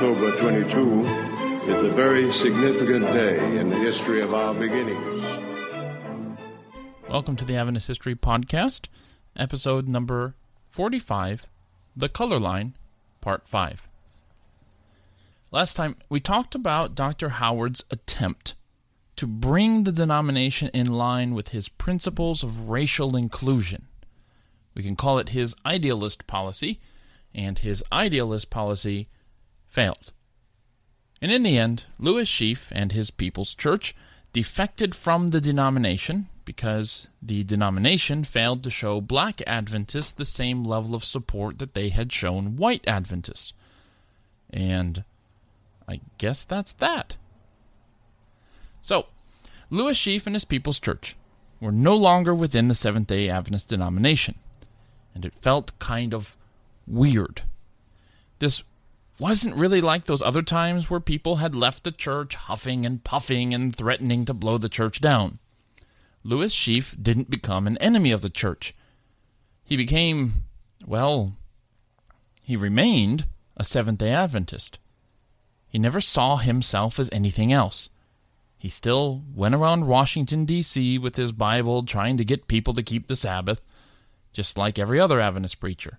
October 22 is a very significant day in the history of our beginnings. Welcome to the Adventist History Podcast, episode number 45, The Color Line, Part 5. Last time, we talked about Dr. Howard's attempt to bring the denomination in line with his principles of racial inclusion. We can call it his idealist policy, and his idealist policy failed. And in the end, Lewis Sheafe and his People's Church defected from the denomination because the denomination failed to show black Adventists the same level of support that they had shown white Adventists. And I guess that's that. So, Lewis Sheafe and his People's Church were no longer within the Seventh day Adventist denomination, and it felt kind of weird. This wasn't really like those other times where people had left the church huffing and puffing and threatening to blow the church down. Lewis Sheafe didn't become an enemy of the church. He became, well, he remained a Seventh day Adventist. He never saw himself as anything else. He still went around Washington, D.C. with his Bible trying to get people to keep the Sabbath, just like every other Adventist preacher.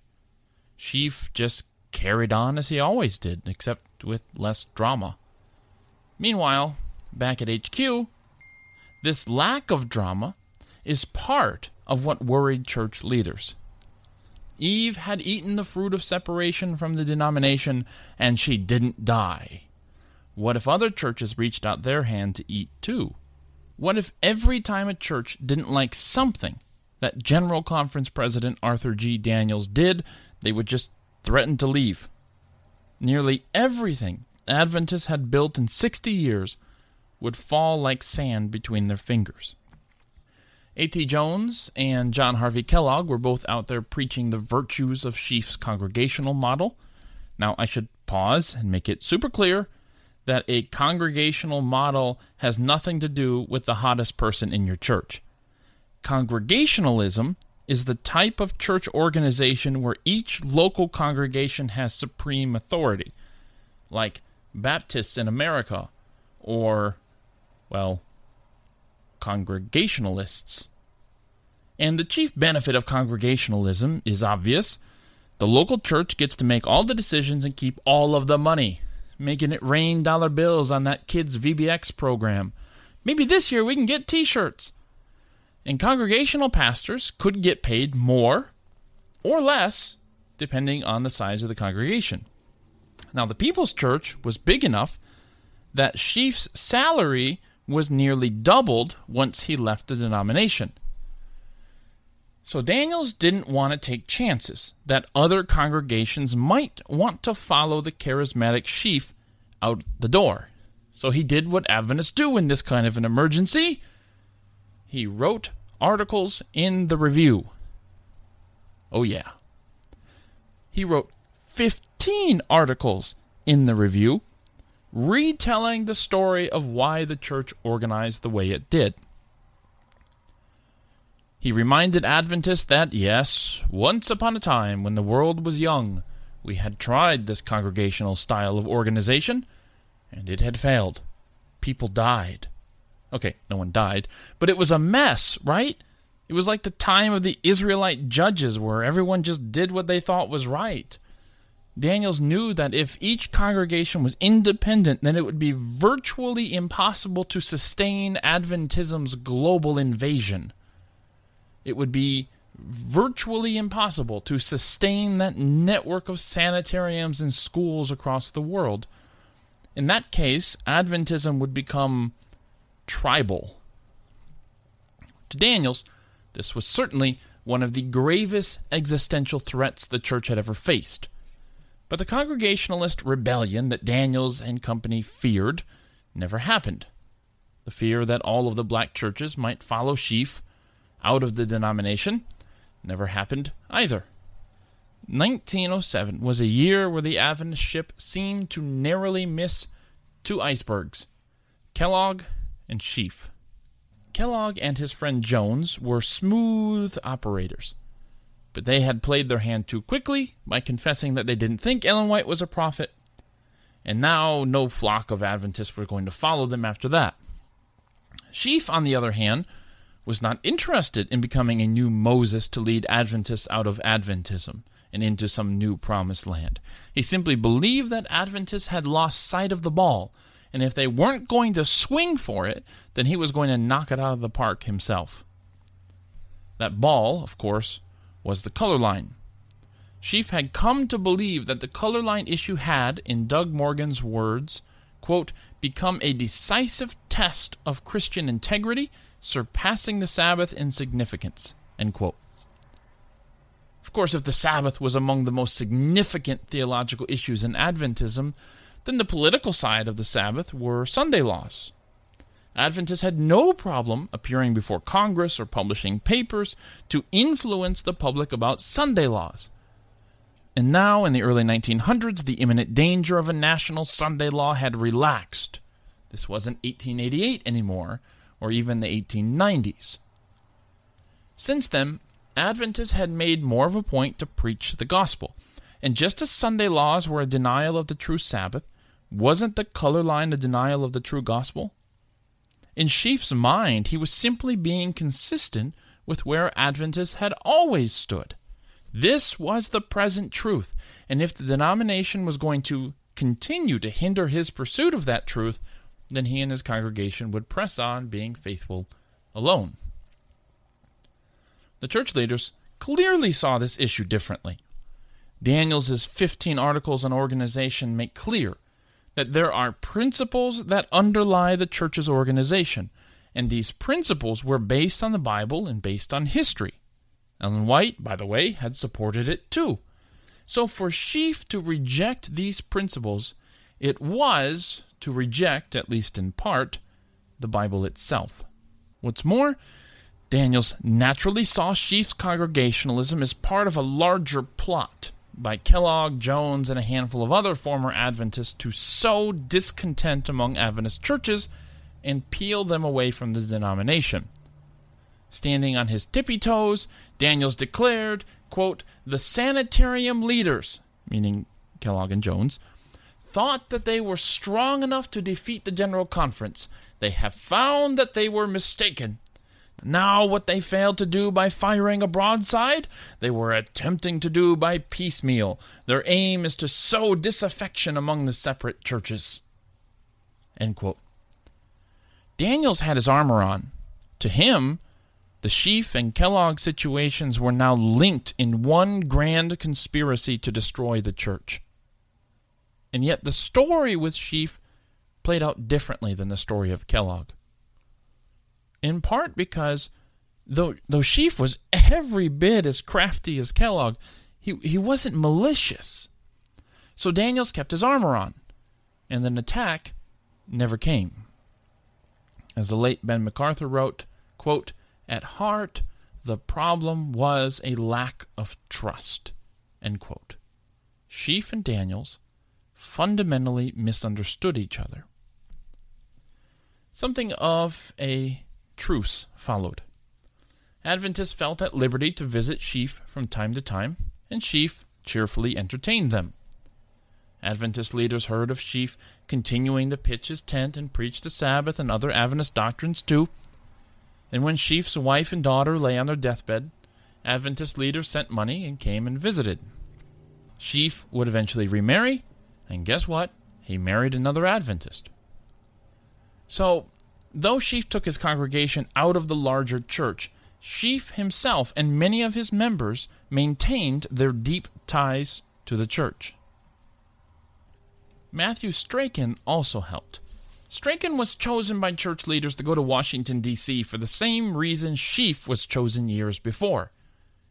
Sheafe just carried on as he always did, except with less drama. Meanwhile, back at HQ, this lack of drama is part of what worried church leaders. Eve had eaten the fruit of separation from the denomination, and she didn't die. What if other churches reached out their hand to eat too? What if every time a church didn't like something that General Conference President Arthur G. Daniells did, they would just threaten to leave? Nearly everything Adventists had built in 60 years would fall like sand between their fingers. A.T. Jones and John Harvey Kellogg were both out there preaching the virtues of Sheafe's congregational model. Now, I should pause and make it super clear that a congregational model has nothing to do with the hottest person in your church. Congregationalism is the type of church organization where each local congregation has supreme authority, like Baptists in America, or, well, Congregationalists. And the chief benefit of Congregationalism is obvious. The local church gets to make all the decisions and keep all of the money, making it rain dollar bills on that kid's VBS program. Maybe this year we can get t shirts. And congregational pastors could get paid more or less, depending on the size of the congregation. Now, the People's Church was big enough that Sheafe's salary was nearly doubled once he left the denomination. So Daniells didn't want to take chances that other congregations might want to follow the charismatic Sheafe out the door. So he did what Adventists do in this kind of an emergency. He wrote articles in the review. Oh, yeah. He wrote 15 articles in the review retelling the story of why the church organized the way it did. He reminded Adventists that, yes, once upon a time when the world was young, we had tried this congregational style of organization, and it had failed. People died. Okay, no one died, but it was a mess, right? It was like the time of the Israelite judges where everyone just did what they thought was right. Daniells knew that if each congregation was independent, then it would be virtually impossible to sustain Adventism's global invasion. It would be virtually impossible to sustain that network of sanitariums and schools across the world. In that case, Adventism would become tribal. To Daniells, this was certainly one of the gravest existential threats the church had ever faced. But the Congregationalist rebellion that Daniells and company feared never happened. The fear that all of the black churches might follow Sheafe out of the denomination never happened either. 1907 was a year where the Adventist ship seemed to narrowly miss two icebergs Kellogg and Sheafe. Kellogg and his friend Jones were smooth operators. But they had played their hand too quickly by confessing that they didn't think Ellen White was a prophet, And now no flock of Adventists were going to follow them after that. Sheafe, on the other hand, was not interested in becoming a new Moses to lead Adventists out of Adventism and into some new promised land. He simply believed that Adventists had lost sight of the ball, and if they weren't going to swing for it, then he was going to knock it out of the park himself. That ball, of course, was the color line. Sheafe had come to believe that the color line issue had, in Doug Morgan's words, quote, become a decisive test of Christian integrity, surpassing the Sabbath in significance, end quote. Of course, if the Sabbath was among the most significant theological issues in Adventism, then the political side of the Sabbath were Sunday laws. Adventists had no problem appearing before Congress or publishing papers to influence the public about Sunday laws. And now, in the early 1900s, the imminent danger of a national Sunday law had relaxed. This wasn't 1888 anymore, or even the 1890s. Since then, Adventists had made more of a point to preach the gospel. And just as Sunday laws were a denial of the true Sabbath, wasn't the color line a denial of the true gospel? In Sheafe's mind, he was simply being consistent with where Adventists had always stood. This was the present truth, and if the denomination was going to continue to hinder his pursuit of that truth, then he and his congregation would press on being faithful alone. The church leaders clearly saw this issue differently. Daniells' 15 articles on organization make clear that there are principles that underlie the church's organization, and these principles were based on the Bible and based on history. Ellen White, by the way, had supported it too. So for Sheafe to reject these principles, it was to reject, at least in part, the Bible itself. What's more, Daniells naturally saw Sheafe's congregationalism as part of a larger plot by Kellogg, Jones, and a handful of other former Adventists to sow discontent among Adventist churches and peel them away from the denomination. Standing on his tippy toes, Daniells declared, quote, The sanitarium leaders, meaning Kellogg and Jones, thought that they were strong enough to defeat the General Conference. They have found that they were mistaken. Now, what they failed to do by firing a broadside, they were attempting to do by piecemeal. Their aim is to sow disaffection among the separate churches. Daniells had his armor on. To him, the Sheafe and Kellogg situations were now linked in one grand conspiracy to destroy the church. And yet the story with Sheafe played out differently than the story of Kellogg in part because though though Sheafe was every bit as crafty as Kellogg, he he wasn't malicious. So Daniells kept his armor on, and an attack never came. As the late Ben McArthur wrote, quote, At heart, the problem was a lack of trust. End quote. Sheafe and Daniells fundamentally misunderstood each other. Something of a truce followed. Adventists felt at liberty to visit Sheafe from time to time, and Sheafe cheerfully entertained them. Adventist leaders heard of Sheafe continuing to pitch his tent and preach the Sabbath and other Adventist doctrines too. And when Sheafe's wife and daughter lay on their deathbed, Adventist leaders sent money and came and visited. Sheafe would eventually remarry, and guess what? He married another Adventist. So Though Sheafe took his congregation out of the larger church, Sheafe himself and many of his members maintained their deep ties to the church. Matthew Strachan also helped. Strachan was chosen by church leaders to go to Washington, D.C. for the same reason Sheafe was chosen years before.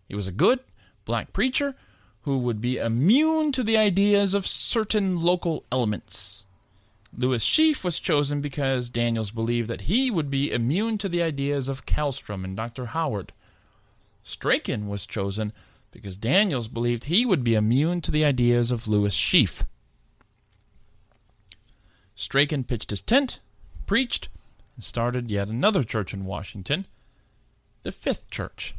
He was a good black preacher who would be immune to the ideas of certain local elements. Lewis Sheafe was chosen because Daniells believed that he would be immune to the ideas of Kallstrom and Dr. Howard. Strachan was chosen because Daniells believed he would be immune to the ideas of Lewis Sheafe. Strachan pitched his tent, preached, and started yet another church in Washington, the Fifth Church.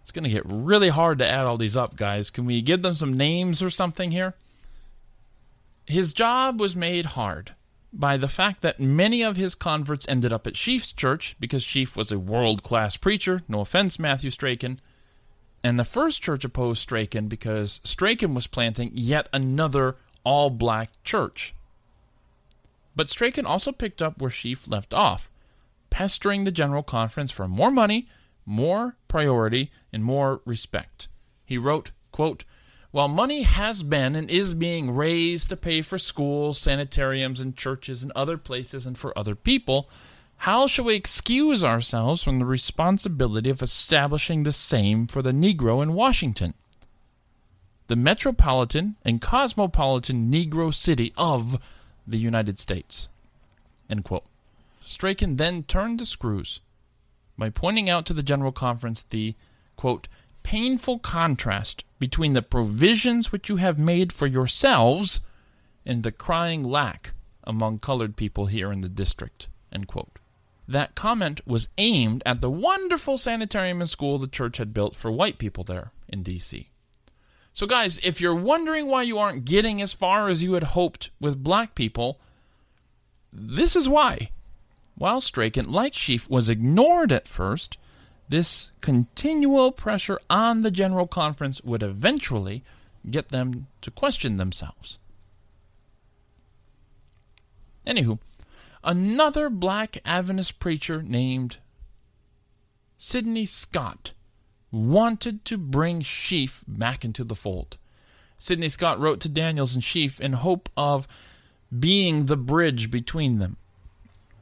It's going to get really hard to add all these up, guys. Can we give them some names or something here? His job was made hard by the fact that many of his converts ended up at Sheafe's church because Sheafe was a world class preacher. No offense, Matthew Strachan. And the first church opposed Strachan because Strachan was planting yet another all black church. But Strachan also picked up where Sheafe left off, pestering the General Conference for more money, more priority, and more respect. He wrote, quote, while money has been and is being raised to pay for schools, sanitariums, and churches and other places and for other people, how shall we excuse ourselves from the responsibility of establishing the same for the Negro in Washington? The metropolitan and cosmopolitan Negro city of the United States. Strachan then turned the screws by pointing out to the General Conference the quote, painful contrast between the provisions which you have made for yourselves and the crying lack among colored people here in the district. That comment was aimed at the wonderful sanitarium and school the church had built for white people there in D.C. So, guys, if you're wondering why you aren't getting as far as you had hoped with black people, this is why. While Strachan, like Sheafe, was ignored at first, this continual pressure on the General Conference would eventually get them to question themselves. Anywho, another black Adventist preacher named Sidney Scott wanted to bring Sheafe back into the fold. Sidney Scott wrote to Daniells and Sheafe in hope of being the bridge between them.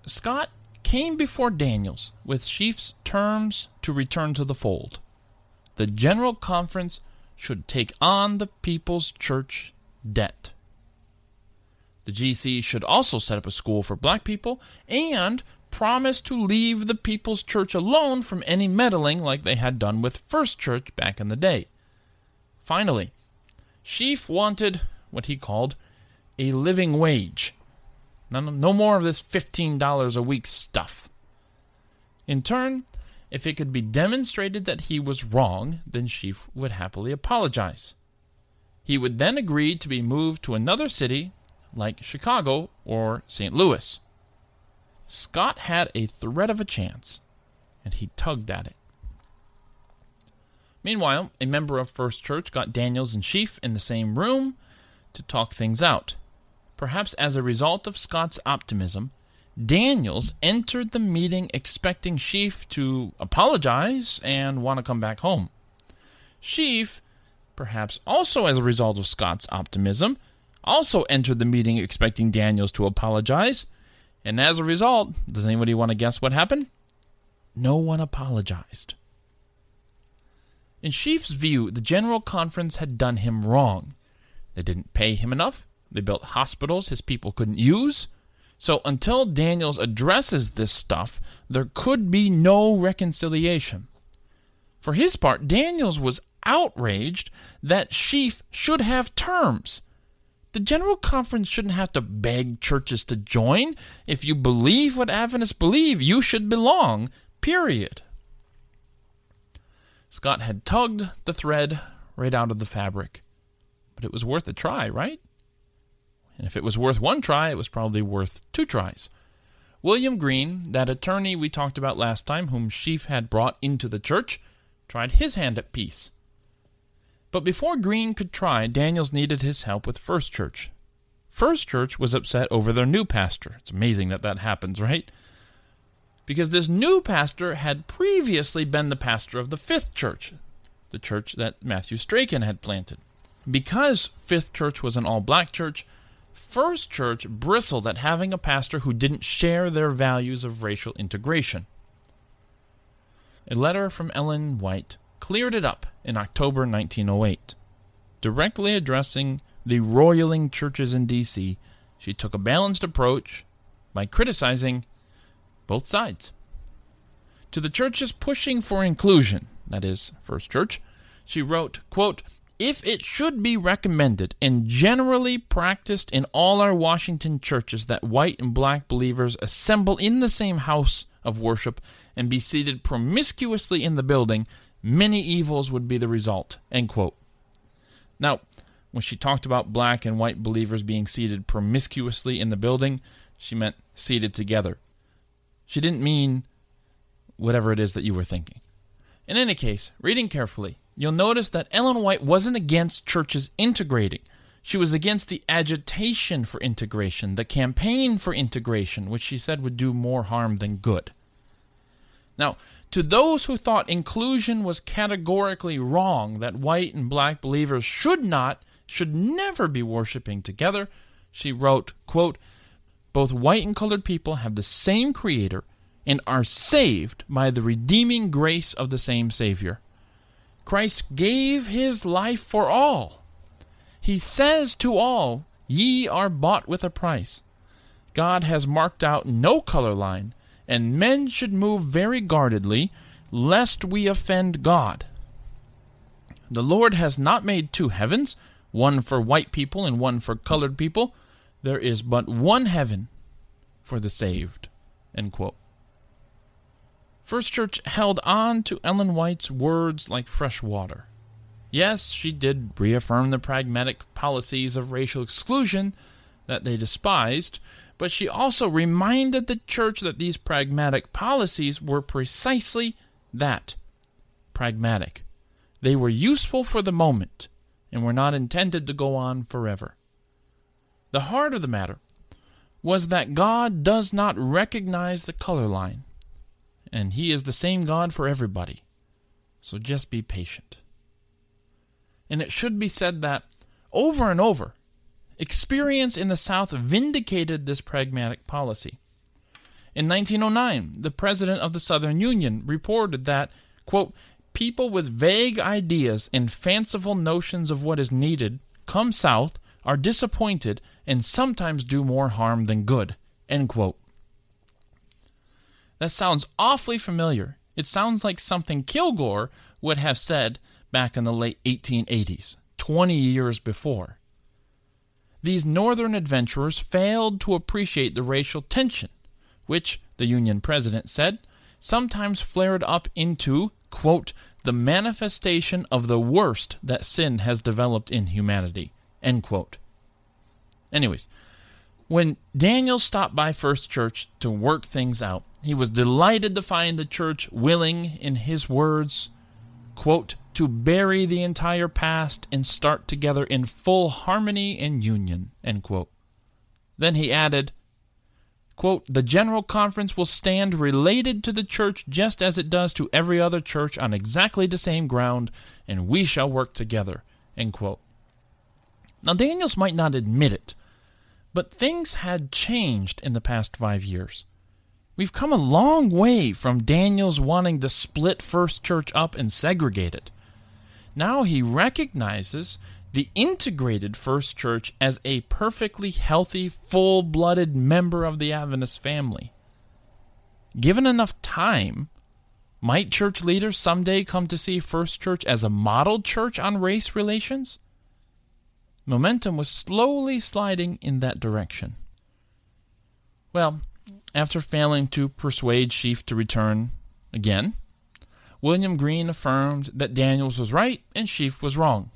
Scott came before Daniells with Sheafe's terms to return to the fold. The General Conference should take on the People's Church debt. The GC should also set up a school for black people and promise to leave the People's Church alone from any meddling like they had done with First Church back in the day. Finally, Sheafe wanted what he called a living wage no, no more of this $15 a week stuff. In turn, if it could be demonstrated that he was wrong, then Sheafe would happily apologize. He would then agree to be moved to another city like Chicago or St. Louis. Scott had a thread of a chance, and he tugged at it. Meanwhile, a member of First Church got Daniells and Sheafe in the same room to talk things out. Perhaps as a result of Scott's optimism, Daniells entered the meeting expecting Sheafe to apologize and want to come back home. Sheafe, perhaps also as a result of Scott's optimism, also entered the meeting expecting Daniells to apologize. And as a result, does anybody want to guess what happened? No one apologized. In Sheafe's view, the General Conference had done him wrong. They didn't pay him enough. They built hospitals his people couldn't use. So until Daniells addresses this stuff, there could be no reconciliation. For his part, Daniells was outraged that Sheafe should have terms. The General Conference shouldn't have to beg churches to join. If you believe what Adventists believe, you should belong, period. Scott had tugged the thread right out of the fabric. But it was worth a try, right? And if it was worth one try, it was probably worth two tries. William Green, that attorney we talked about last time, whom Sheafe had brought into the church, tried his hand at peace. But before Green could try, Daniells needed his help with First Church. First Church was upset over their new pastor. It's amazing that that happens, right? Because this new pastor had previously been the pastor of the Fifth Church, the church that Matthew Strachan had planted. Because Fifth Church was an all black church, First Church bristled at having a pastor who didn't share their values of racial integration. A letter from Ellen White cleared it up in October 1908. Directly addressing the roiling churches in D.C., she took a balanced approach by criticizing both sides. To the churches pushing for inclusion, that is, First Church, she wrote, quote, if it should be recommended and generally practiced in all our Washington churches that white and black believers assemble in the same house of worship and be seated promiscuously in the building, many evils would be the result. Now, When she talked about black and white believers being seated promiscuously in the building, she meant seated together. She didn't mean whatever it is that you were thinking. In any case, reading carefully, you'll notice that Ellen White wasn't against churches integrating. She was against the agitation for integration, the campaign for integration, which she said would do more harm than good. Now, to those who thought inclusion was categorically wrong, that white and black believers should not, should never be worshiping together, she wrote, quote, Both white and colored people have the same Creator and are saved by the redeeming grace of the same Savior. Christ gave his life for all. He says to all, Ye are bought with a price. God has marked out no color line and men should move very guardedly, lest we offend God. The Lord has not made two heavens, one for white people and one for colored people. There is but one heaven for the saved. First Church held on to Ellen White's words like fresh water. Yes, she did reaffirm the pragmatic policies of racial exclusion that they despised, but she also reminded the church that these pragmatic policies were precisely that pragmatic. They were useful for the moment and were not intended to go on forever. The heart of the matter was that God does not recognize the color line, and He is the same God for everybody. So just be patient. And it should be said that over and over, Experience in the South vindicated this pragmatic policy. In 1909, the president of the Southern Union reported that, quote, people with vague ideas and fanciful notions of what is needed come south, are disappointed, and sometimes do more harm than good. End quote. That sounds awfully familiar. It sounds like something Kilgore would have said back in the late 1880s, 20 years before these northern adventurers failed to appreciate the racial tension, which, the Union president said, sometimes flared up into, quote, the manifestation of the worst that sin has developed in humanity, end quote. Anyways, when Daniel stopped by First Church to work things out, he was delighted to find the church willing, in his words, quote, to bury the entire past and start together in full harmony and union. Then he added, quote, The General Conference will stand related to the church just as it does to every other church on exactly the same ground, and we shall work together. end quote. Now, Daniells might not admit it, but things had changed in the past five years. We've come a long way from Daniells wanting to split First Church up and segregate it. Now he recognizes the integrated First Church as a perfectly healthy, full blooded member of the Adventist family. Given enough time, might church leaders someday come to see First Church as a model church on race relations? Momentum was slowly sliding in that direction. Well, after failing to persuade Sheafe to return again, William Green affirmed that Daniells was right and Sheafe was wrong.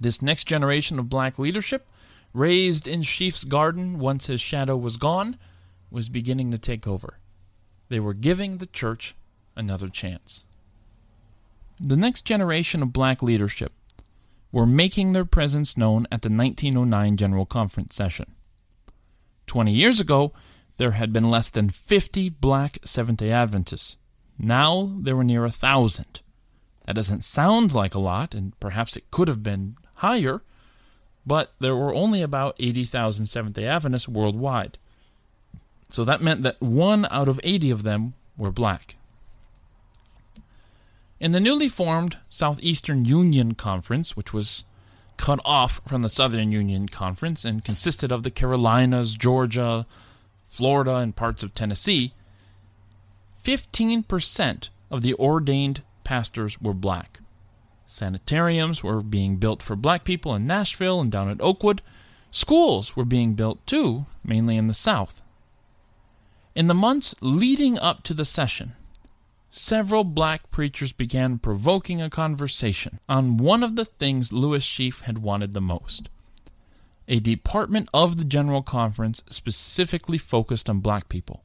This next generation of black leadership, raised in Sheafe's garden once his shadow was gone, was beginning to take over. They were giving the church another chance. The next generation of black leadership were making their presence known at the 1909 General Conference session. Twenty years ago, there had been less than 50 black Seventh day Adventists now there were near a thousand. That doesn't sound like a lot, and perhaps it could have been higher, but there were only about 80,000 Seventh day Adventists worldwide. So that meant that one out of 80 of them were black. In the newly formed Southeastern Union Conference, which was cut off from the Southern Union Conference and consisted of the Carolinas, Georgia, Florida, and parts of Tennessee, 15% of the ordained pastors were black. Sanitariums were being built for black people in Nashville and down at Oakwood. Schools were being built too, mainly in the South. In the months leading up to the session, several black preachers began provoking a conversation on one of the things Lewis Sheafe had wanted the most a department of the General Conference specifically focused on black people.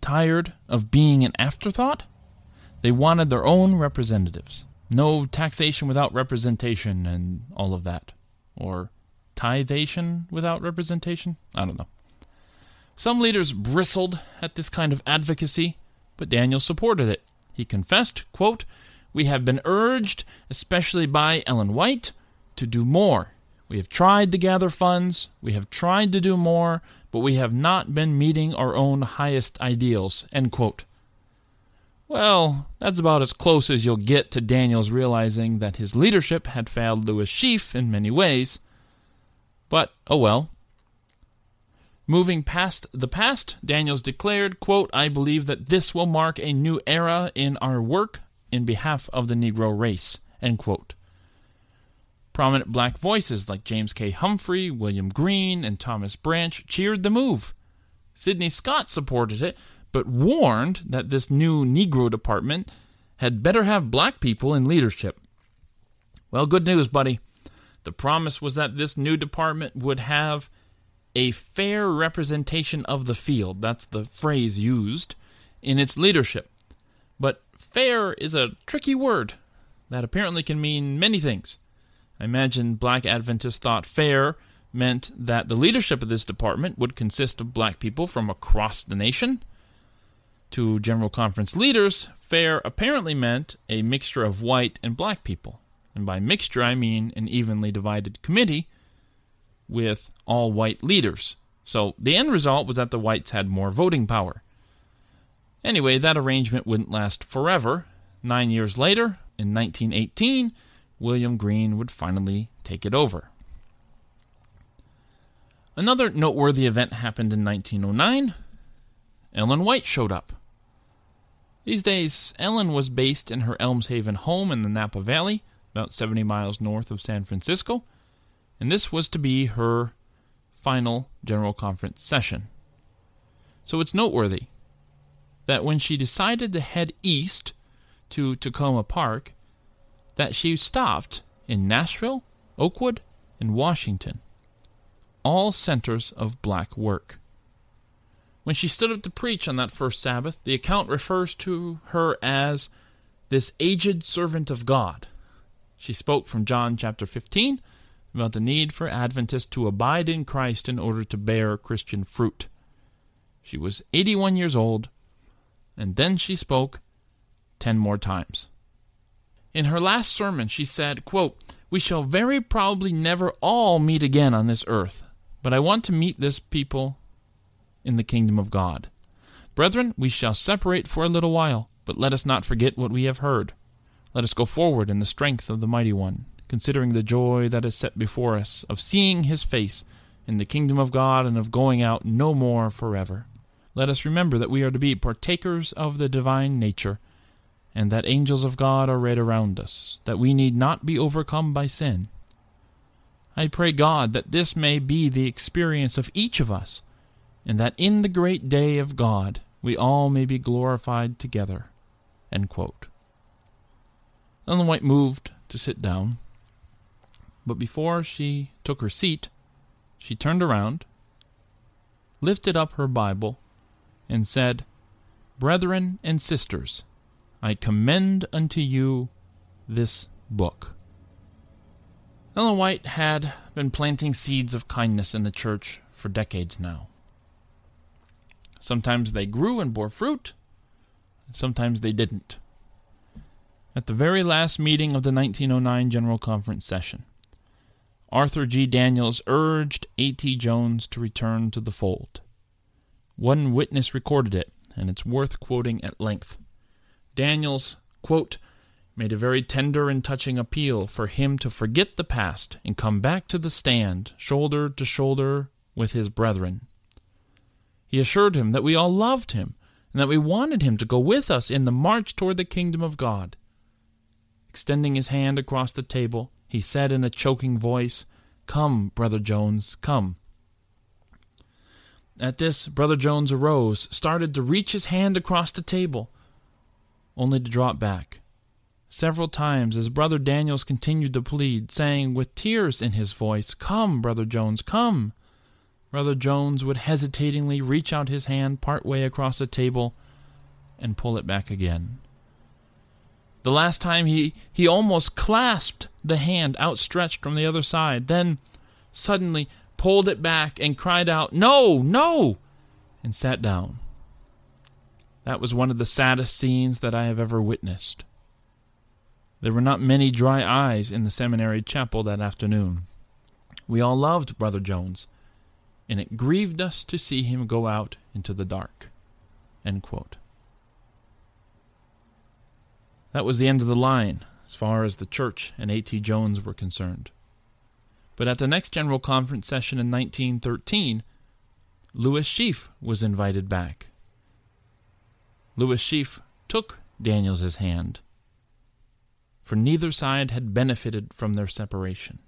Tired of being an afterthought? They wanted their own representatives. No taxation without representation and all of that. Or tithation without representation? I don't know. Some leaders bristled at this kind of advocacy, but Daniel supported it. He confessed, quote, We have been urged, especially by Ellen White, to do more. We have tried to gather funds, we have tried to do more, but we have not been meeting our own highest ideals. End quote. Well, that's about as close as you'll get to Daniel's realizing that his leadership had failed Lewis Sheafe in many ways. But, oh well, Moving past the past, Daniells declared, quote, I believe that this will mark a new era in our work in behalf of the Negro race, end quote. Prominent black voices like James K. Humphrey, William Green, and Thomas Branch cheered the move. Sidney Scott supported it, but warned that this new Negro department had better have black people in leadership. Well, good news, buddy. The promise was that this new department would have a fair representation of the field. That's the phrase used in its leadership. But fair is a tricky word that apparently can mean many things. I imagine black Adventists thought fair meant that the leadership of this department would consist of black people from across the nation. To General Conference leaders, fair apparently meant a mixture of white and black people. And by mixture, I mean an evenly divided committee with all white leaders. So the end result was that the whites had more voting power. Anyway, that arrangement wouldn't last forever. Nine years later, in 1918, William Green would finally take it over. Another noteworthy event happened in 1909. Ellen White showed up. These days, Ellen was based in her Elmshaven home in the Napa Valley, about 70 miles north of San Francisco and this was to be her final General Conference session. So it's noteworthy that when she decided to head east to Takoma Park, that she stopped in Nashville, Oakwood, and Washington, all centers of black work. When she stood up to preach on that first Sabbath, the account refers to her as this aged servant of God. She spoke from John chapter 15 about the need for Adventists to abide in Christ in order to bear Christian fruit. She was 81 years old, and then she spoke ten more times. In her last sermon, she said, quote, We shall very probably never all meet again on this earth, but I want to meet this people in the kingdom of God. Brethren, we shall separate for a little while, but let us not forget what we have heard. Let us go forward in the strength of the mighty one considering the joy that is set before us of seeing his face in the kingdom of God and of going out no more forever. Let us remember that we are to be partakers of the divine nature, and that angels of God are right around us, that we need not be overcome by sin. I pray God that this may be the experience of each of us, and that in the great day of God we all may be glorified together. Ellen White moved to sit down. But before she took her seat, she turned around, lifted up her Bible, and said, Brethren and sisters, I commend unto you this book. Ellen White had been planting seeds of kindness in the church for decades now. Sometimes they grew and bore fruit, sometimes they didn't. At the very last meeting of the 1909 General Conference session, Arthur G. Daniells urged A.T. Jones to return to the fold. One witness recorded it, and it's worth quoting at length. Daniells, quote, made a very tender and touching appeal for him to forget the past and come back to the stand, shoulder to shoulder with his brethren. He assured him that we all loved him and that we wanted him to go with us in the march toward the kingdom of God. Extending his hand across the table, he said in a choking voice, Come, Brother Jones, come. At this, Brother Jones arose, started to reach his hand across the table, only to drop back. Several times, as Brother Daniells continued to plead, saying with tears in his voice, Come, Brother Jones, come. Brother Jones would hesitatingly reach out his hand part way across the table and pull it back again. The last time he, he almost clasped the hand outstretched from the other side, then suddenly pulled it back and cried out, No, no, and sat down. That was one of the saddest scenes that I have ever witnessed. There were not many dry eyes in the seminary chapel that afternoon. We all loved Brother Jones, and it grieved us to see him go out into the dark. That was the end of the line, as far as the church and A.T. Jones were concerned. But at the next General Conference session in 1913, Lewis Sheafe was invited back. Lewis Sheafe took Daniells's hand, for neither side had benefited from their separation.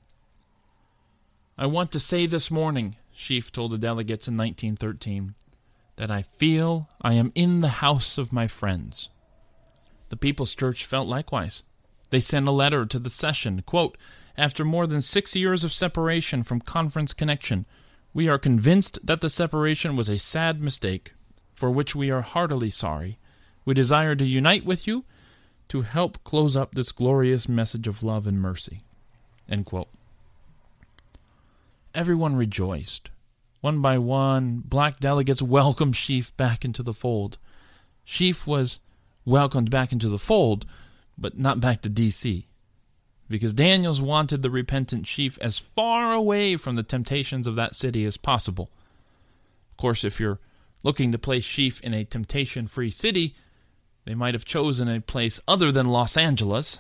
I want to say this morning, Sheafe told the delegates in 1913, that I feel I am in the house of my friends. The People's Church felt likewise. They sent a letter to the session, quote, After more than six years of separation from conference connection, we are convinced that the separation was a sad mistake, for which we are heartily sorry. We desire to unite with you to help close up this glorious message of love and mercy. Everyone rejoiced. One by one, black delegates welcomed Sheafe back into the fold. Sheafe was welcomed back into the fold, but not back to D.C. Because Daniells wanted the repentant Sheafe as far away from the temptations of that city as possible. Of course, if you're looking to place Sheafe in a temptation free city, they might have chosen a place other than Los Angeles,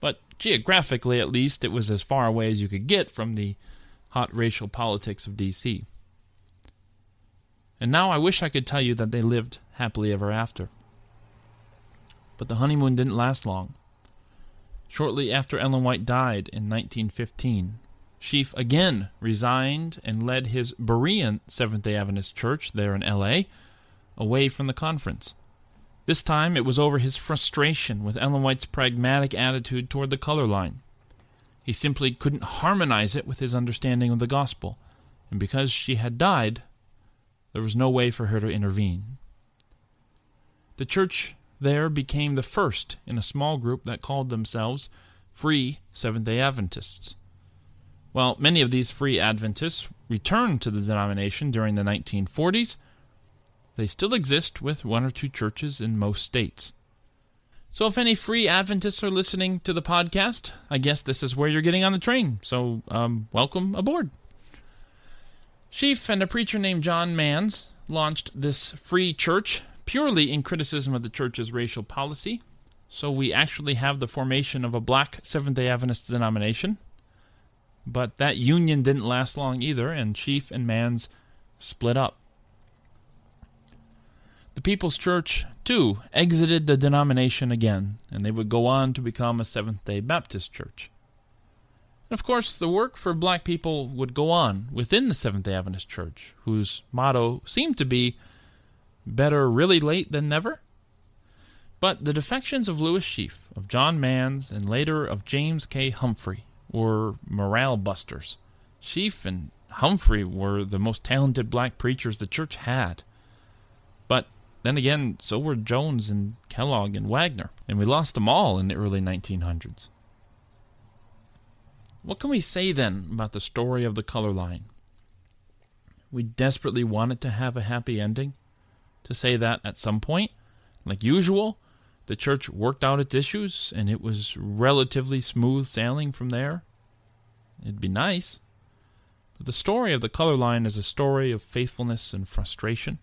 but geographically at least it was as far away as you could get from the hot racial politics of D.C. And now I wish I could tell you that they lived happily ever after. But the honeymoon didn't last long. Shortly after Ellen White died in 1915, Sheafe again resigned and led his Berean Seventh day Adventist church there in L.A. away from the conference. This time it was over his frustration with Ellen White's pragmatic attitude toward the color line. He simply couldn't harmonize it with his understanding of the gospel, and because she had died, there was no way for her to intervene. The church there became the first in a small group that called themselves Free Seventh day Adventists. While many of these Free Adventists returned to the denomination during the 1940s, they still exist with one or two churches in most states. So, if any free Adventists are listening to the podcast, I guess this is where you're getting on the train. So, um, welcome aboard. Sheafe and a preacher named John Manns launched this free church purely in criticism of the church's racial policy. So we actually have the formation of a black Seventh day Adventist denomination. But that union didn't last long either, and Sheafe and Manns split up. The People's Church, too, exited the denomination again, and they would go on to become a Seventh day Baptist church. And of course, the work for black people would go on within the Seventh day Adventist Church, whose motto seemed to be Better really late than never? But the defections of Lewis Sheafe, of John Manns, and later of James K. Humphrey were morale busters. Sheafe and Humphrey were the most talented black preachers the church had. But then again, so were Jones and Kellogg and Waggoner, and we lost them all in the early 1900s. What can we say then about the story of the color line? We desperately wanted to have a happy ending to say that at some point, like usual, the church worked out its issues and it was relatively smooth sailing from there. It'd be nice. But the story of the color line is a story of faithfulness and frustration.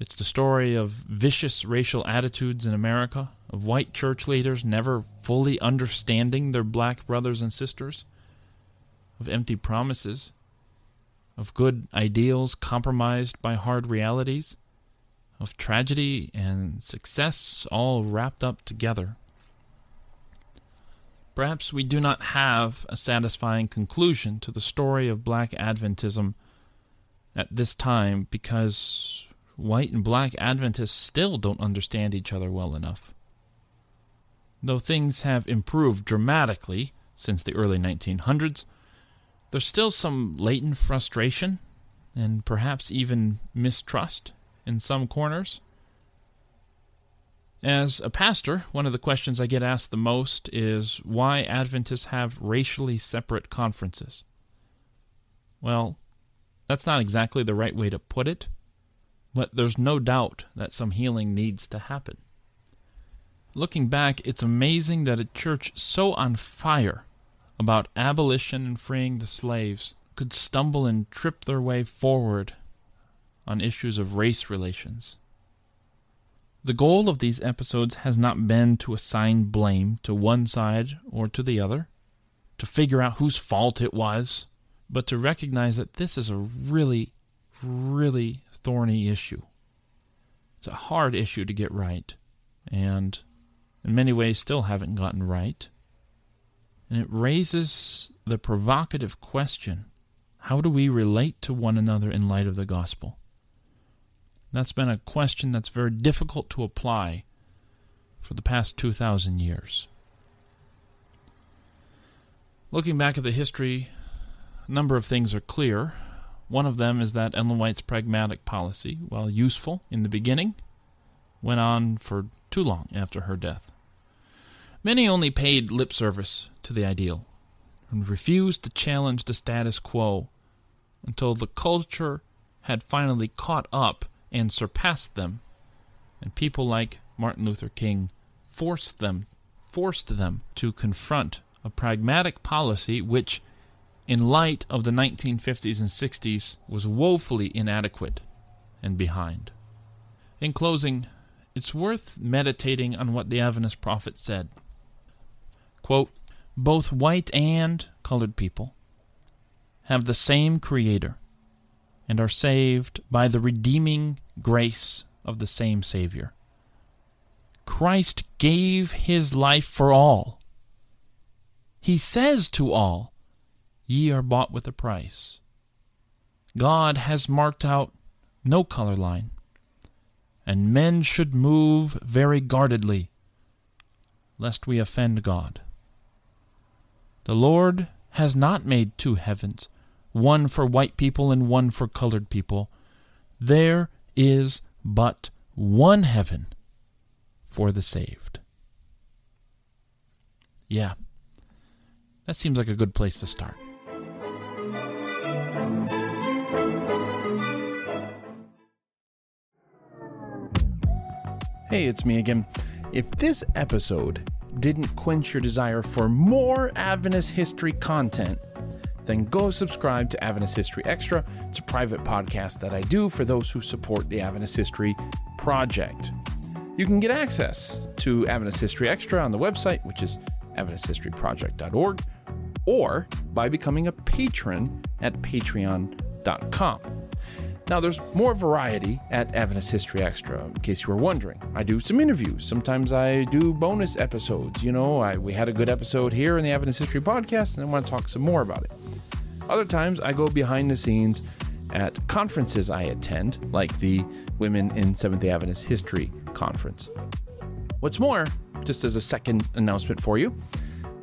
It's the story of vicious racial attitudes in America, of white church leaders never fully understanding their black brothers and sisters, of empty promises, of good ideals compromised by hard realities of tragedy and success all wrapped up together. Perhaps we do not have a satisfying conclusion to the story of black Adventism at this time because white and black Adventists still don't understand each other well enough. Though things have improved dramatically since the early 1900s, there's still some latent frustration and perhaps even mistrust in some corners. As a pastor, one of the questions I get asked the most is why Adventists have racially separate conferences. Well, that's not exactly the right way to put it, but there's no doubt that some healing needs to happen. Looking back, it's amazing that a church so on fire about abolition and freeing the slaves could stumble and trip their way forward on issues of race relations. The goal of these episodes has not been to assign blame to one side or to the other, to figure out whose fault it was, but to recognize that this is a really, really thorny issue. It's a hard issue to get right, and in many ways still haven't gotten right. And it raises the provocative question how do we relate to one another in light of the gospel? That's been a question that's very difficult to apply for the past 2,000 years. Looking back at the history, a number of things are clear. One of them is that Ellen White's pragmatic policy, while useful in the beginning, went on for too long after her death. Many only paid lip service to the ideal and refused to challenge the status quo until the culture had finally caught up and surpassed them, and people like Martin Luther King forced them forced them to confront a pragmatic policy which in light of the 1950s and 60s was woefully inadequate and behind. In closing, it's worth meditating on what the Adventist prophet said. Quote, Both white and colored people have the same Creator and are saved by the redeeming grace of the same Savior. Christ gave his life for all. He says to all, Ye are bought with a price. God has marked out no color line, and men should move very guardedly, lest we offend God. The Lord has not made two heavens, one for white people and one for colored people. There is but one heaven for the saved. Yeah, that seems like a good place to start. Hey, it's me again. If this episode didn't quench your desire for more Adventist history content, then go subscribe to Adventist History Extra. It's a private podcast that I do for those who support the Adventist History Project. You can get access to Adventist History Extra on the website, which is AdventistHistoryProject.org, or by becoming a patron at patreon.com. Now, there's more variety at Adventist History Extra, in case you were wondering. I do some interviews. Sometimes I do bonus episodes. You know, I, we had a good episode here in the Adventist History Podcast, and I want to talk some more about it. Other times, I go behind the scenes at conferences I attend, like the Women in Seventh Adventist History Conference. What's more, just as a second announcement for you,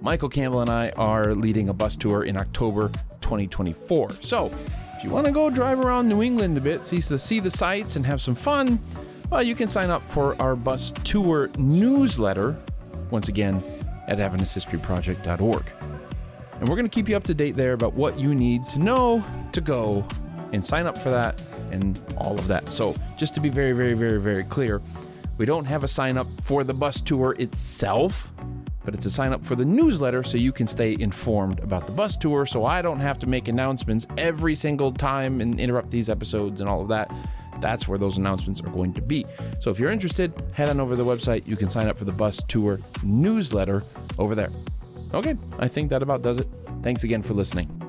Michael Campbell and I are leading a bus tour in October 2024. So, if you want to go drive around New England a bit, see the, see the sights, and have some fun, well, you can sign up for our bus tour newsletter, once again, at AdventistHistoryProject.org. And we're going to keep you up to date there about what you need to know to go and sign up for that and all of that. So, just to be very, very, very, very clear, we don't have a sign up for the bus tour itself but it's a sign up for the newsletter so you can stay informed about the bus tour so I don't have to make announcements every single time and interrupt these episodes and all of that. That's where those announcements are going to be. So if you're interested, head on over to the website. You can sign up for the bus tour newsletter over there. Okay, I think that about does it. Thanks again for listening.